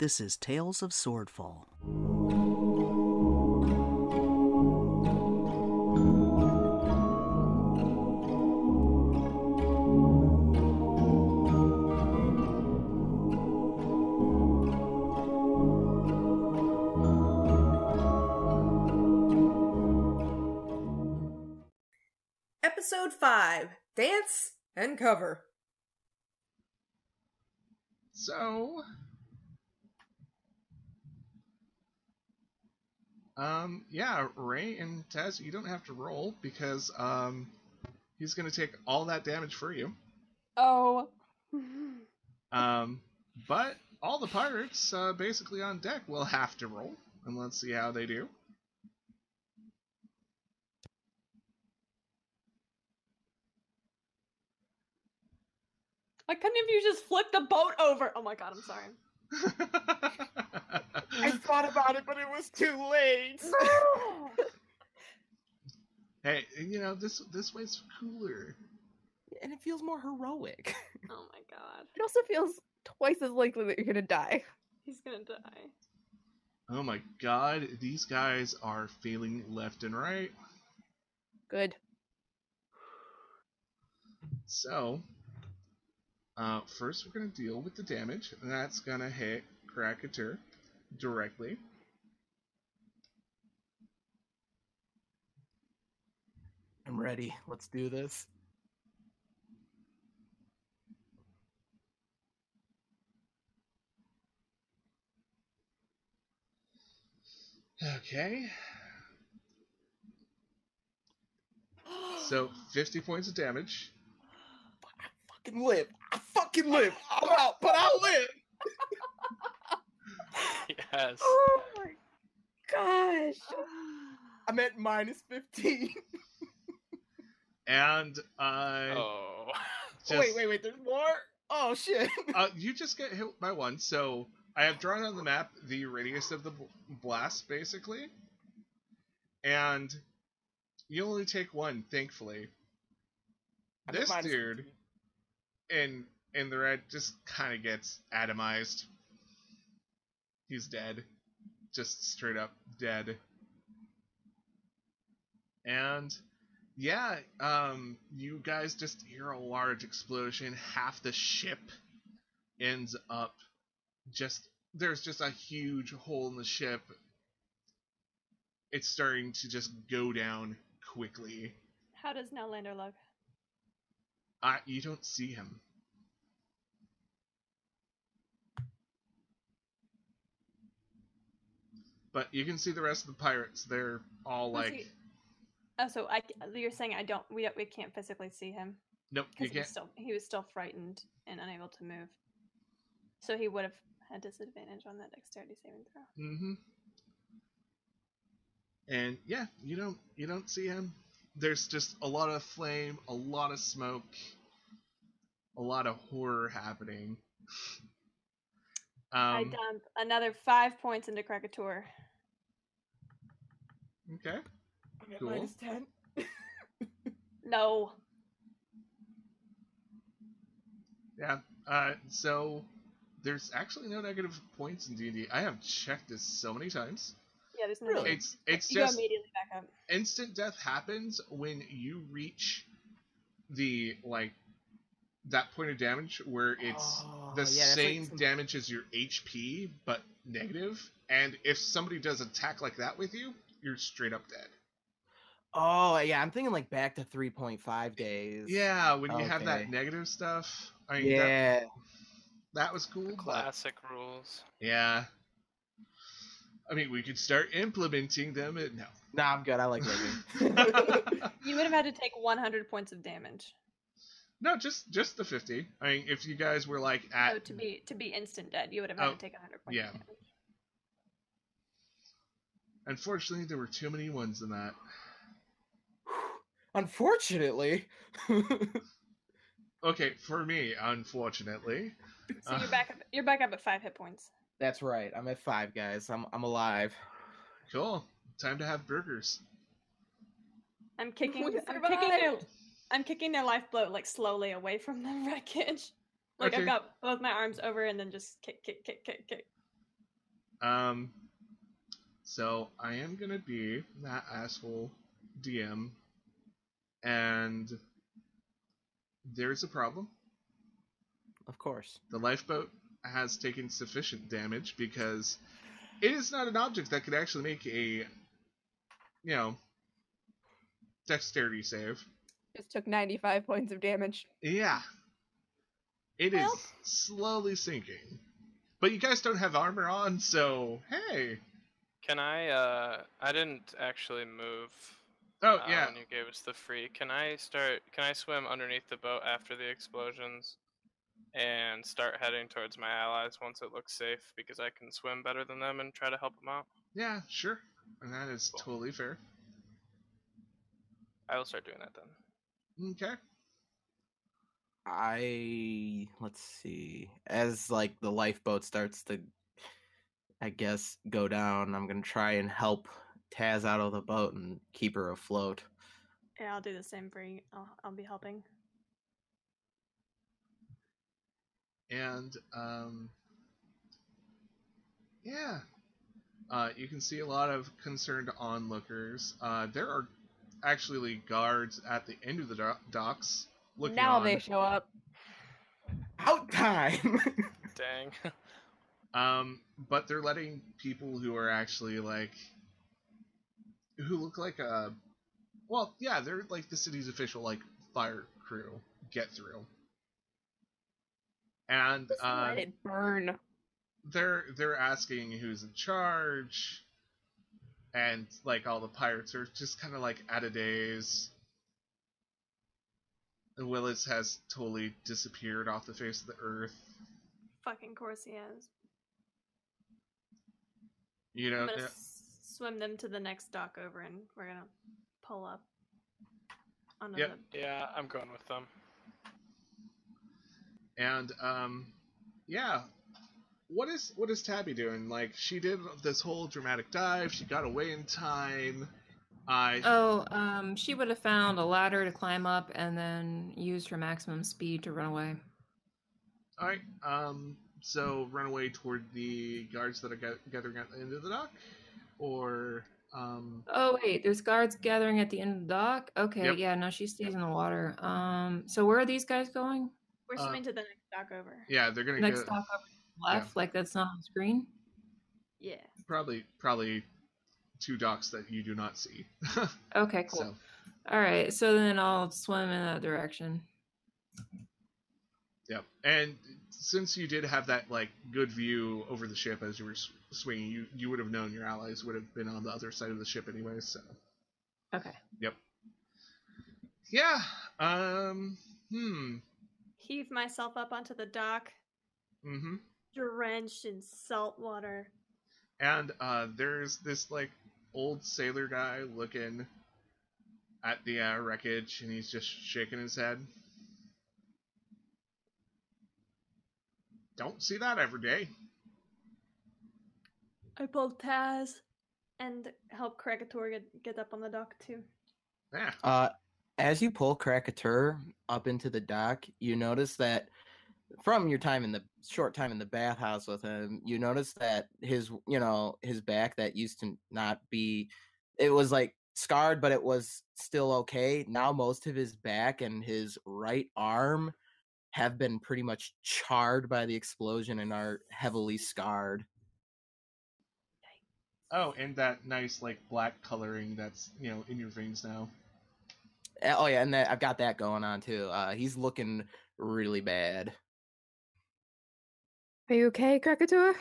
This is Tales of Swordfall. Episode 5 Dance and Cover. So, um, yeah, Ray and Taz, you don't have to roll because um, he's gonna take all that damage for you. Oh. Um, but all the pirates, uh, basically on deck, will have to roll, and let's see how they do. Why couldn't have you just flipped the boat over? Oh my god, I'm sorry. I thought about it, but it was too late. hey, you know this this way's cooler. and it feels more heroic. Oh my god. It also feels twice as likely that you're gonna die. He's gonna die. Oh my god, these guys are failing left and right. Good. So, uh, first we're going to deal with the damage, and that's going to hit Krakatur directly. I'm ready. Let's do this. Okay. So, 50 points of damage. I fucking live. I fucking live. I'm out, but I'll live. Yes. Oh my gosh. I'm at minus 15. And, uh, Oh. just, wait, wait, wait. There's more? Oh, shit. Uh, you just get hit by one, so I have drawn on the map the radius of the blast, basically. And you only take one, thankfully. I'm This dude 15. In in the red just kind of gets atomized. He's dead, just straight up dead. And yeah, um, you guys just hear a large explosion. Half the ship ends up just there's just a huge hole in the ship. It's starting to just go down quickly. How does Nolander look? Uh, you don't see him. But you can see the rest of the pirates. They're all like, he- Oh, so I, you're saying I don't we don't, we can't physically see him nope, you he was can't. still he was still frightened and unable to move. So he would have had disadvantage on that dexterity saving throw. Mm-hmm. And yeah, you don't you don't see him. There's just a lot of flame, a lot of smoke, a lot of horror happening. I Um, dump another five points into Krakatoa. okay. I'm Cool. minus 10. No. Yeah. Uh, so there's actually no negative points in D&D. I have checked this so many times. Yeah, there's no. Really? It's it's you just go immediately back up. instant death happens when you reach the like that point of damage where it's Oh, the yeah, that's like same some- damage as your HP but negative. And if somebody does attack like that with you, you're straight up dead. Oh, yeah. I'm thinking like back to 3.5 days. Yeah, when you have that negative stuff. I mean, that, Yeah. that was cool. but- Classic rules. Yeah. I mean, we could start implementing them. At, no. Nah, I'm good. I like living. You would have had to take 100 points of damage. no, just just the fifty. I mean, if you guys were like at Oh, to be to be instant dead, you would have had Oh, to take 100 points yeah. of. Unfortunately, there were too many ones in that. Unfortunately. Okay, for me, unfortunately. So you're back up. You're back up at five hit points. That's right. I'm at five, guys. I'm I'm alive. Cool. Time to have burgers. I'm kicking. We I'm kicking their. I'm kicking their lifeboat like slowly away from the wreckage. Like Okay. I've got both my arms over and then just kick, kick, kick, kick, kick. Um, so I am gonna be that asshole DM, and there's a problem. Of course. The lifeboat has taken sufficient damage because it is not an object that could actually make a, you know, dexterity save. Just took 95 points of damage. Yeah. It is Well- slowly sinking. But you guys don't have armor on, so hey. Can I? Uh, I didn't actually move. Oh uh, yeah. When you gave us the free, can I start? Can I swim underneath the boat after the explosions, and start heading towards my allies once it looks safe? Because I can swim better than them and try to help them out. Yeah, sure. And that is totally fair. I will start doing that then. Okay. I let's see. As like the lifeboat starts to I guess go down, I'm gonna try and help Taz out of the boat and keep her afloat. Yeah, I'll do the same for you. I'll, I'll be helping. And um yeah. Uh, you can see a lot of concerned onlookers. Uh, there are actually guards at the end of the do- docks looking now on. they show up. Out time. Dang. Um, but they're letting people who are actually like who look like a well, yeah, they're like the city's official like fire crew get through. And Just uh, let it burn. they're they're asking who's in charge and like all the pirates are just kind of like at a daze. And Willis has totally disappeared off the face of the earth. Fucking course he has. You know, I'm gonna yeah. s- swim them to the next dock over, and we're gonna pull up. On Yep. the Yeah, I'm going with them. And um, yeah, what is what is Tabby doing? Like she did this whole dramatic dive. She got away in time. I Oh, um, she would have found a ladder to climb up and then used her maximum speed to run away. all right. Um, so run away toward the guards that are gathering at the end of the dock, or um, Oh wait, there's guards gathering at the end of the dock. Okay, Yep. yeah, no, she stays in the water. Um, so where are these guys going? We're Uh, swimming to the next dock over. yeah, they're gonna Next go dock over to the left, like that's not on screen. Yeah. probably probably two docks that you do not see. Okay, cool. so All right, so then I'll swim in that direction. Yep. And since you did have that like good view over the ship as you were swinging, you you would have known your allies would have been on the other side of the ship anyway. So Okay. Yep. Yeah. Um. Hmm. Heave myself up onto the dock, Mm-hmm. drenched in salt water. And uh, there's this like old sailor guy looking at the uh, wreckage, and he's just shaking his head. Don't see that every day. I pulled Taz and help Krakatur get, get up on the dock too. Yeah. Uh, as you pull Krakatur up into the dock, you notice that from your time in the short time in the bathhouse with him, you notice that his, you know, his back that used to not be, it was like scarred, but it was still okay. Now most of his back and his right arm have been pretty much charred by the explosion and are heavily scarred. Oh, and that nice like black coloring that's you know in your veins now. Uh, Oh yeah, and that, I've got that going on too. Uh, he's looking really bad. Are you okay, Krakatoa?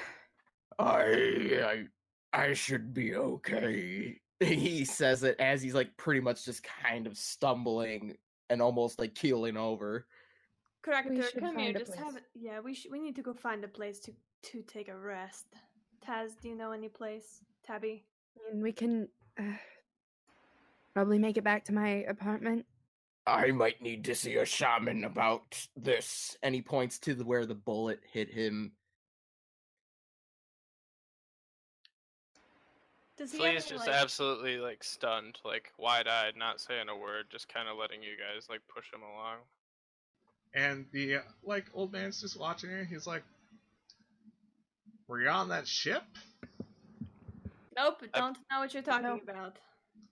I, I I should be okay. He says it as he's like pretty much just kind of stumbling and almost like keeling over. Krakatur, should come here. find a Just have it. Yeah, we should. We need to go find a place to to take a rest. Taz, do you know any place? Tabby. And we can uh, probably make it back to my apartment. I might need to see a shaman about this. And he points to the, where the bullet hit him. Does he have Flea's just like, absolutely like stunned, like wide-eyed, not saying a word, just kind of letting you guys like push him along. And the uh, like old man's just watching her. He's like, "Were you on that ship?" Nope, don't know what you're talking No. about.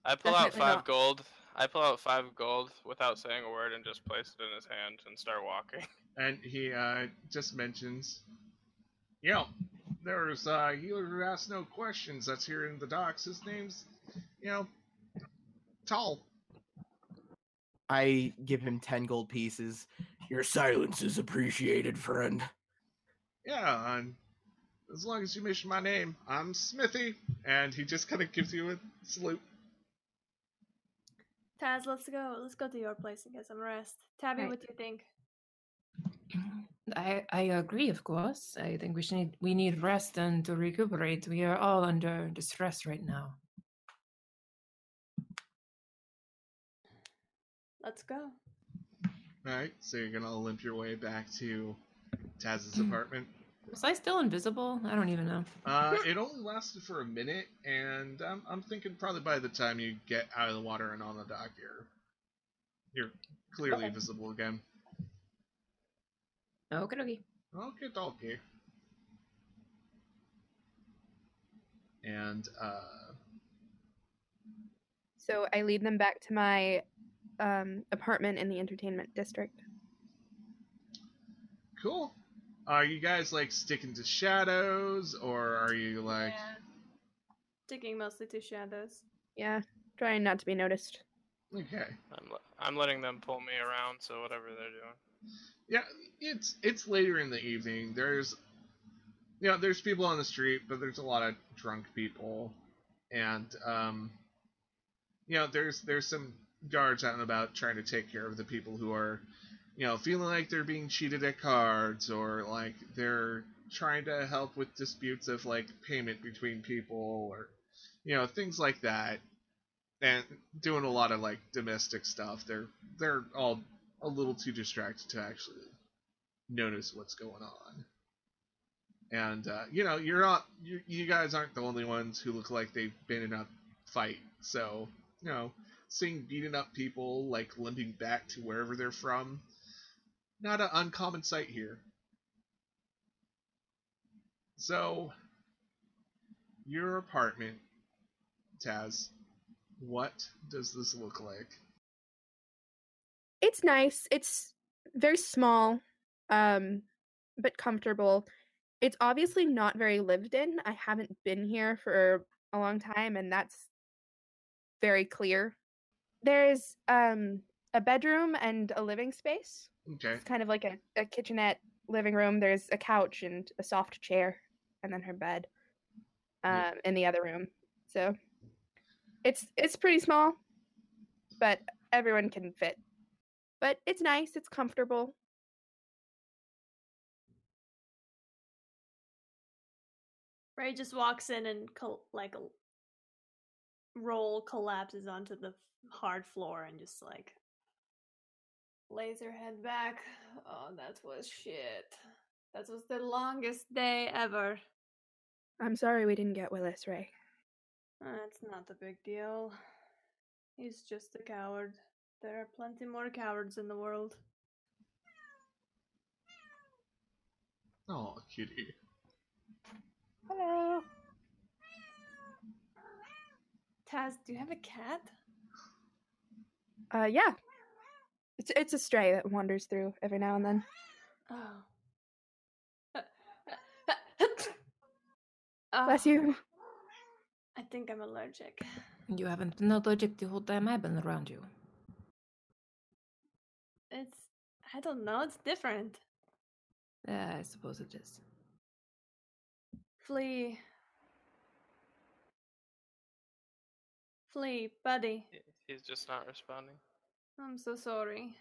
I pull out five not. gold. I pull out five gold without saying a word and just place it in his hand and start walking. and he uh, just mentions, you know, there's a healer who asks no questions that's here in the docks. His name's, you know, Tall. I give him 10 gold pieces. Your silence is appreciated, friend. Yeah, and as long as you mention my name, I'm Smithy. And he just kind of gives you a salute. Taz, let's go. Let's go to your place and get some rest. Tabby, Right. what do you think? I I agree, of course. I think we should need, we need rest and to recuperate. We are all under distress right now. Let's go. Alright, so you're gonna limp your way back to Taz's apartment. Was I still invisible? I don't even know. Uh, it only lasted for a minute, and I'm, I'm thinking probably by the time you get out of the water and on the dock, you're you're clearly Okay. visible again. Okay, okay. Okay, okay. And uh, So I lead them back to my um, apartment in the entertainment district. cool. Are you guys like sticking to shadows, or are you like? Yeah. Sticking mostly to shadows. Yeah, trying not to be noticed. Okay. I'm I'm letting them pull me around, so whatever they're doing. Yeah, it's it's later in the evening. There's you know, there's people on the street, but there's a lot of drunk people. And um you know, there's there's some guards out and about trying to take care of the people who are, you know, feeling like they're being cheated at cards or like they're trying to help with disputes of like payment between people or you know, things like that. And doing a lot of like domestic stuff. They're they're all a little too distracted to actually notice what's going on. And uh, you know, you're not you, you guys aren't the only ones who look like they've been in a fight. So you know, seeing beaten up people like limping back to wherever they're from, not an uncommon sight here. So, your apartment, Taz. What does this look like? It's nice. It's very small, um, but comfortable. It's obviously not very lived in. I haven't been here for a long time, and that's very clear. There's um a bedroom and a living space. Okay. It's kind of like a, a kitchenette living room. There's a couch and a soft chair, and then her bed um, Yeah. in the other room. So it's it's pretty small, but everyone can fit. But it's nice. It's comfortable. Ray just walks in and col- like a roll collapses onto the hard floor and just like lays her head back. Oh, that was shit. That was the longest day ever. I'm sorry we didn't get Willis, Ray. That's not a big deal. He's just a coward. There are plenty more cowards in the world. Oh, cutie. Hello. Taz, do you have a cat? Uh, yeah. It's it's a stray that wanders through every now and then. Oh. Bless Oh, you. I think I'm allergic. You haven't been allergic the whole time I've been around you. It's I don't know, it's different. Yeah, I suppose it is. Flea. Flea, buddy. He's just not responding. I'm so sorry.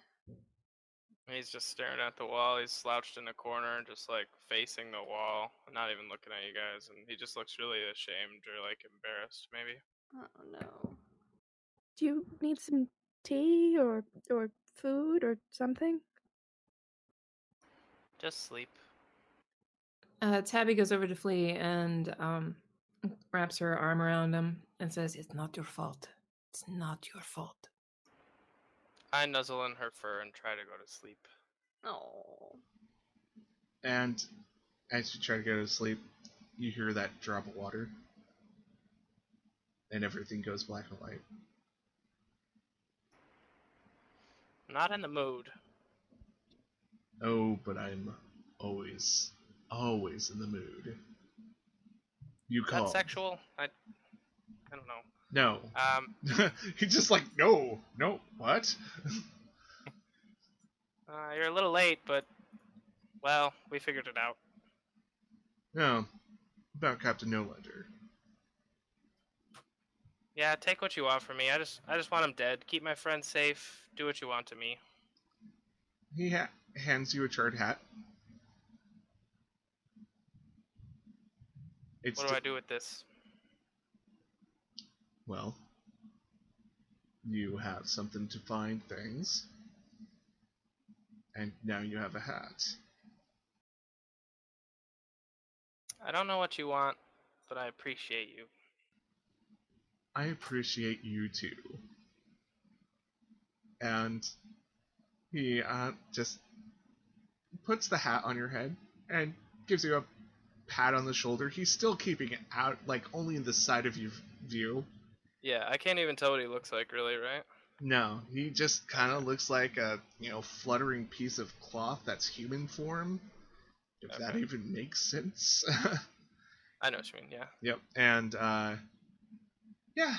He's just staring at the wall. He's slouched in a corner, just like facing the wall, not even looking at you guys, and he just looks really ashamed or like embarrassed, maybe. Oh no. Do you need some tea or or food or something? Just sleep. Uh, Tabby goes over to Flea and um, wraps her arm around him and says, It's not your fault. It's not your fault. I nuzzle in her fur and try to go to sleep. Oh. And as you try to go to sleep, you hear that drop of water. and everything goes black and white. Not in the mood. Oh, but I'm always, always in the mood. You call. that sexual? I, I don't know. No. Um, He's just like, no, no, what? uh, you're a little late, but well, we figured it out. No. About Captain Nolander. Yeah, take what you want from me. I just, I just want him dead. Keep my friends safe. Do what you want to me. He ha- hands you a charred hat. It's What do I do with this? Well, you have something to find things, and now you have a hat. I don't know what you want, but I appreciate you. I appreciate you too. And he uh, just puts the hat on your head and gives you a pat on the shoulder. He's still keeping it out, like only in the side of your view. Yeah, I can't even tell what he looks like, really, right? No, he just kind of looks like a you know fluttering piece of cloth that's human form. If that even makes sense. I know what you mean. Yeah. Yep, and uh, yeah,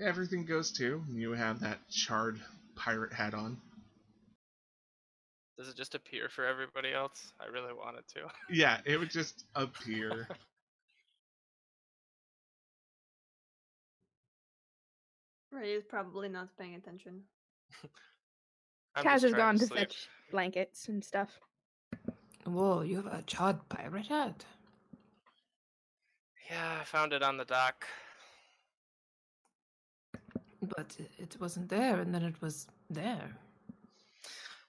everything goes too. You have that charred pirate hat on. Does it just appear for everybody else? I really want it to. Yeah, it would just appear. Ray is probably not paying attention. I'm Kaz has gone to sleep. fetch blankets and stuff. Whoa, you have a charred pirate hat. Yeah, I found it on the dock. But it wasn't there, and then it was there.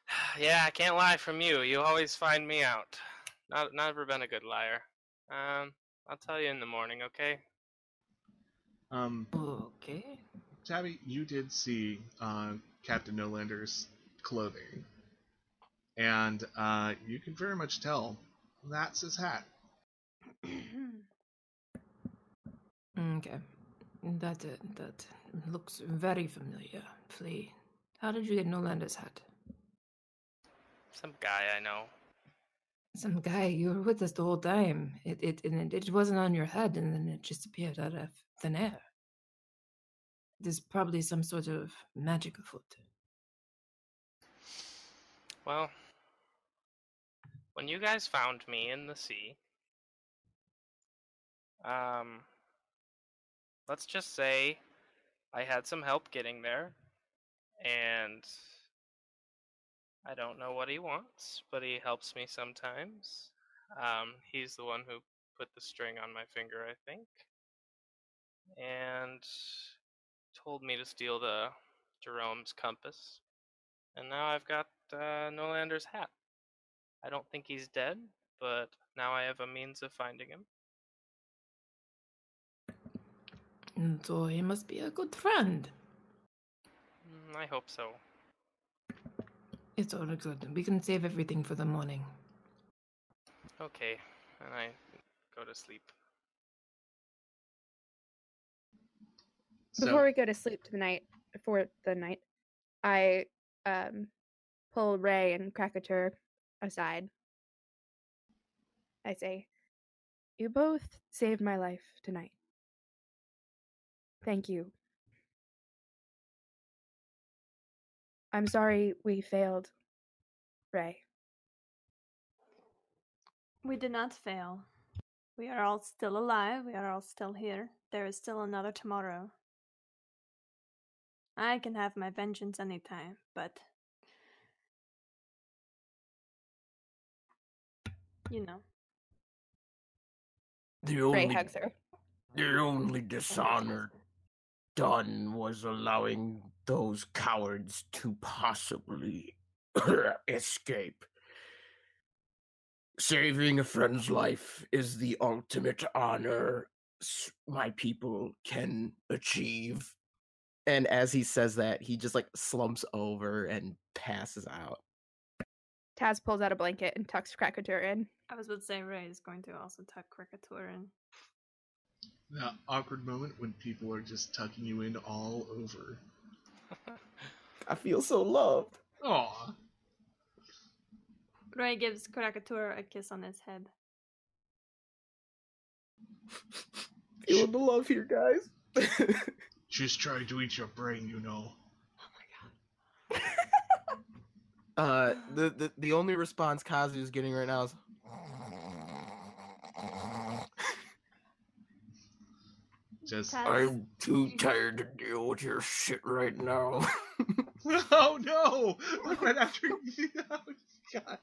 yeah, I can't lie from you. You always find me out. Not never been a good liar. Um, I'll tell you in the morning, okay? Um, Okay. Tabby, you did see uh, Captain Nolander's clothing, and uh, you can very much tell that's his hat. Okay. That uh, that looks very familiar. Flea. How did you get Nolander's hat? Some guy I know. Some guy you were with us the whole time. It it and it, it wasn't on your head, and then it just appeared out of thin air. There's probably some sort of magic afoot. Well, when you guys found me in the sea, um, let's just say I had some help getting there, and I don't know what he wants, but he helps me sometimes. Um, he's the one who put the string on my finger, I think, and told me to steal the Jerome's compass. And now I've got uh, Nolander's hat. I don't think he's dead, but now I have a means of finding him. And so he must be a good friend. Mm, I hope so. It's all good. We can save everything for the morning. Okay, and I go to sleep. So, Before we go to sleep tonight, for the night, I um pull Ray and Krakatur aside. I say, "You both saved my life tonight. Thank you. I'm sorry we failed, Ray. We did not fail. We are all still alive. We are all still here. There is still another tomorrow. I can have my vengeance anytime, but. You know. The Ray only, hugs her. the only dishonor done was allowing those cowards to possibly escape. Saving a friend's life is the ultimate honor my people can achieve. And as he says that, he just like slumps over and passes out. Taz pulls out a blanket and tucks Krakatur in. I was about to say Ray is going to also tuck Krakatur in. That awkward moment when people are just tucking you in all over. I feel so loved. Aw. Ray gives Krakatur a kiss on his head. Feeling the love here, guys. She's trying to eat your brain, you know. Oh my god. uh, the, the the only response Kazu is getting right now is Just I'm too tired to deal with your shit right now. Oh no! Right after you oh, God.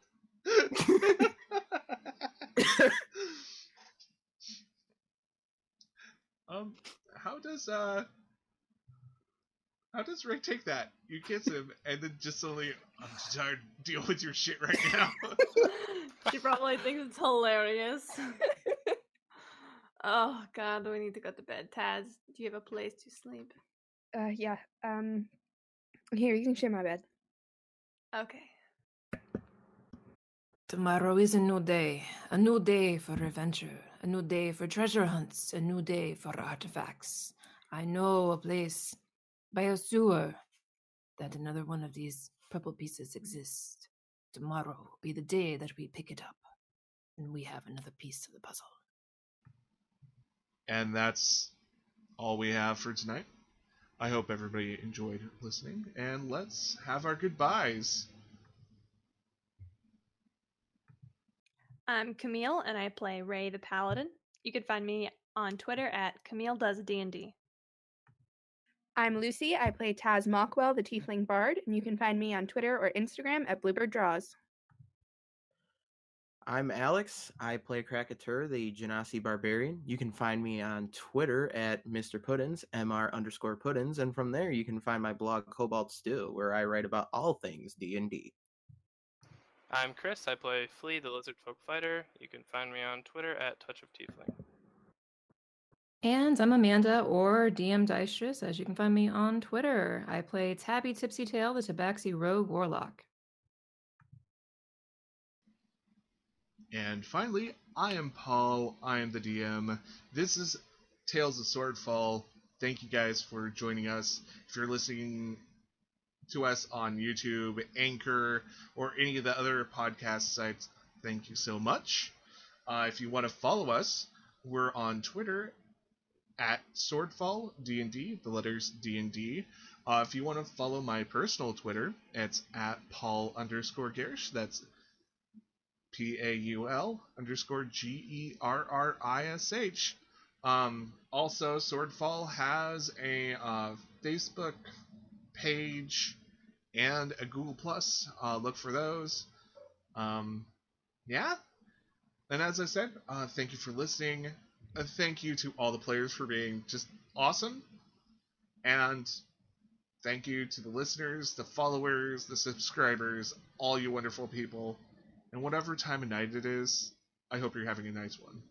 um, how does uh, how does Rick take that? You kiss him, and then just suddenly, I'm tired. to Deal with your shit right now. she probably thinks it's hilarious. oh god, we need to go to bed. Taz, do you have a place to sleep? Uh, yeah. Um, here you can share my bed. Okay. Tomorrow is a new day. A new day for adventure. A new day for treasure hunts. A new day for artifacts. I know a place by a sewer that another one of these purple pieces exists. Tomorrow will be the day that we pick it up. And we have another piece to the puzzle. and that's all we have for tonight. I hope everybody enjoyed listening, and let's have our goodbyes. I'm Camille, and I play Ray the Paladin. You can find me on Twitter at Camille Does D&D. I'm Lucy. I play Taz Mockwell, the Tiefling Bard, and you can find me on Twitter or Instagram at Bluebird Draws. I'm Alex. I play Krakatur, the Genasi Barbarian. You can find me on Twitter at Mr. Puddins, Mr underscore Puddins, and from there you can find my blog Cobalt Stew, where I write about all things D and D. I'm Chris. I play Flea, the lizard folk fighter. You can find me on Twitter at Touch of Tiefling. And I'm Amanda or DM Deistress, as you can find me on Twitter. I play Tabby Tipsy Tail, the Tabaxi Rogue Warlock. And finally, I am Paul. I am the DM. This is Tales of Swordfall. Thank you guys for joining us. If you're listening to us on YouTube, Anchor, or any of the other podcast sites, thank you so much. Uh, if you want to follow us, we're on Twitter at Swordfall D&D, the letters D&D. Uh, if you want to follow my personal Twitter, it's at Paul underscore Gerrish. That's P A U L underscore G E R R I S H. Um, also, Swordfall has a uh, Facebook page and a Google Plus. Uh, look for those. Um, yeah. And as I said, uh, thank you for listening. Uh, thank you to all the players for being just awesome. And thank you to the listeners, the followers, the subscribers, all you wonderful people. And whatever time of night it is, I hope you're having a nice one.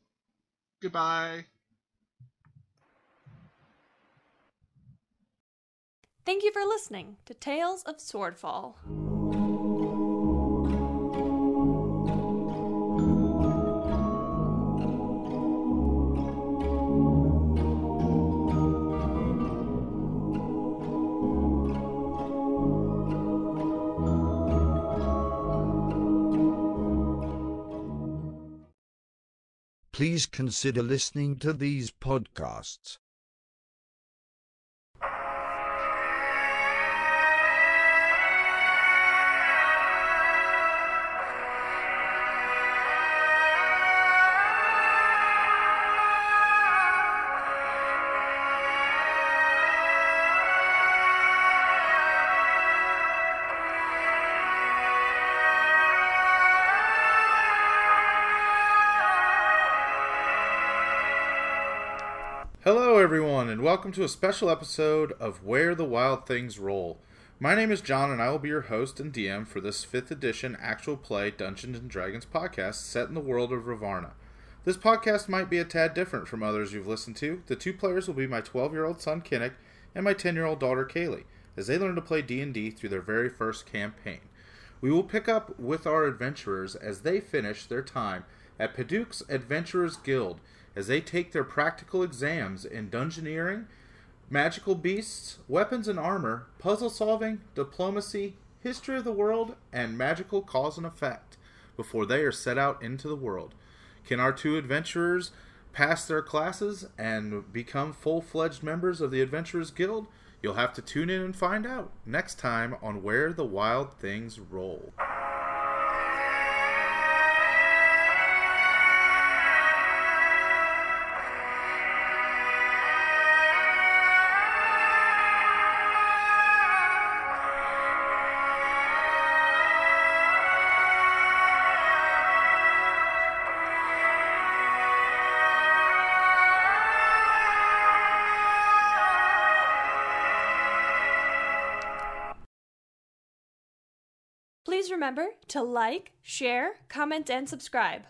Goodbye. Thank you for listening to Tales of Swordfall. Please consider listening to these podcasts. Welcome to a special episode of Where the Wild Things Roll. My name is John, and I will be your host and DM for this 5th edition actual play Dungeons and Dragons podcast set in the world of Ravarna. This podcast might be a tad different from others you've listened to. The two players will be my 12 year old son, Kinnick, and my 10 year old daughter, Kaylee, as they learn to play D&D through their very first campaign. We will pick up with our adventurers as they finish their time at Paduke's Adventurers Guild as they take their practical exams in dungeoneering, magical beasts, weapons and armor, puzzle solving, diplomacy, history of the world, and magical cause and effect before they are set out into the world. Can our two adventurers pass their classes and become full fledged members of the Adventurers Guild? You'll have to tune in and find out next time on Where the Wild Things Roll. Remember to like, share, comment, and subscribe.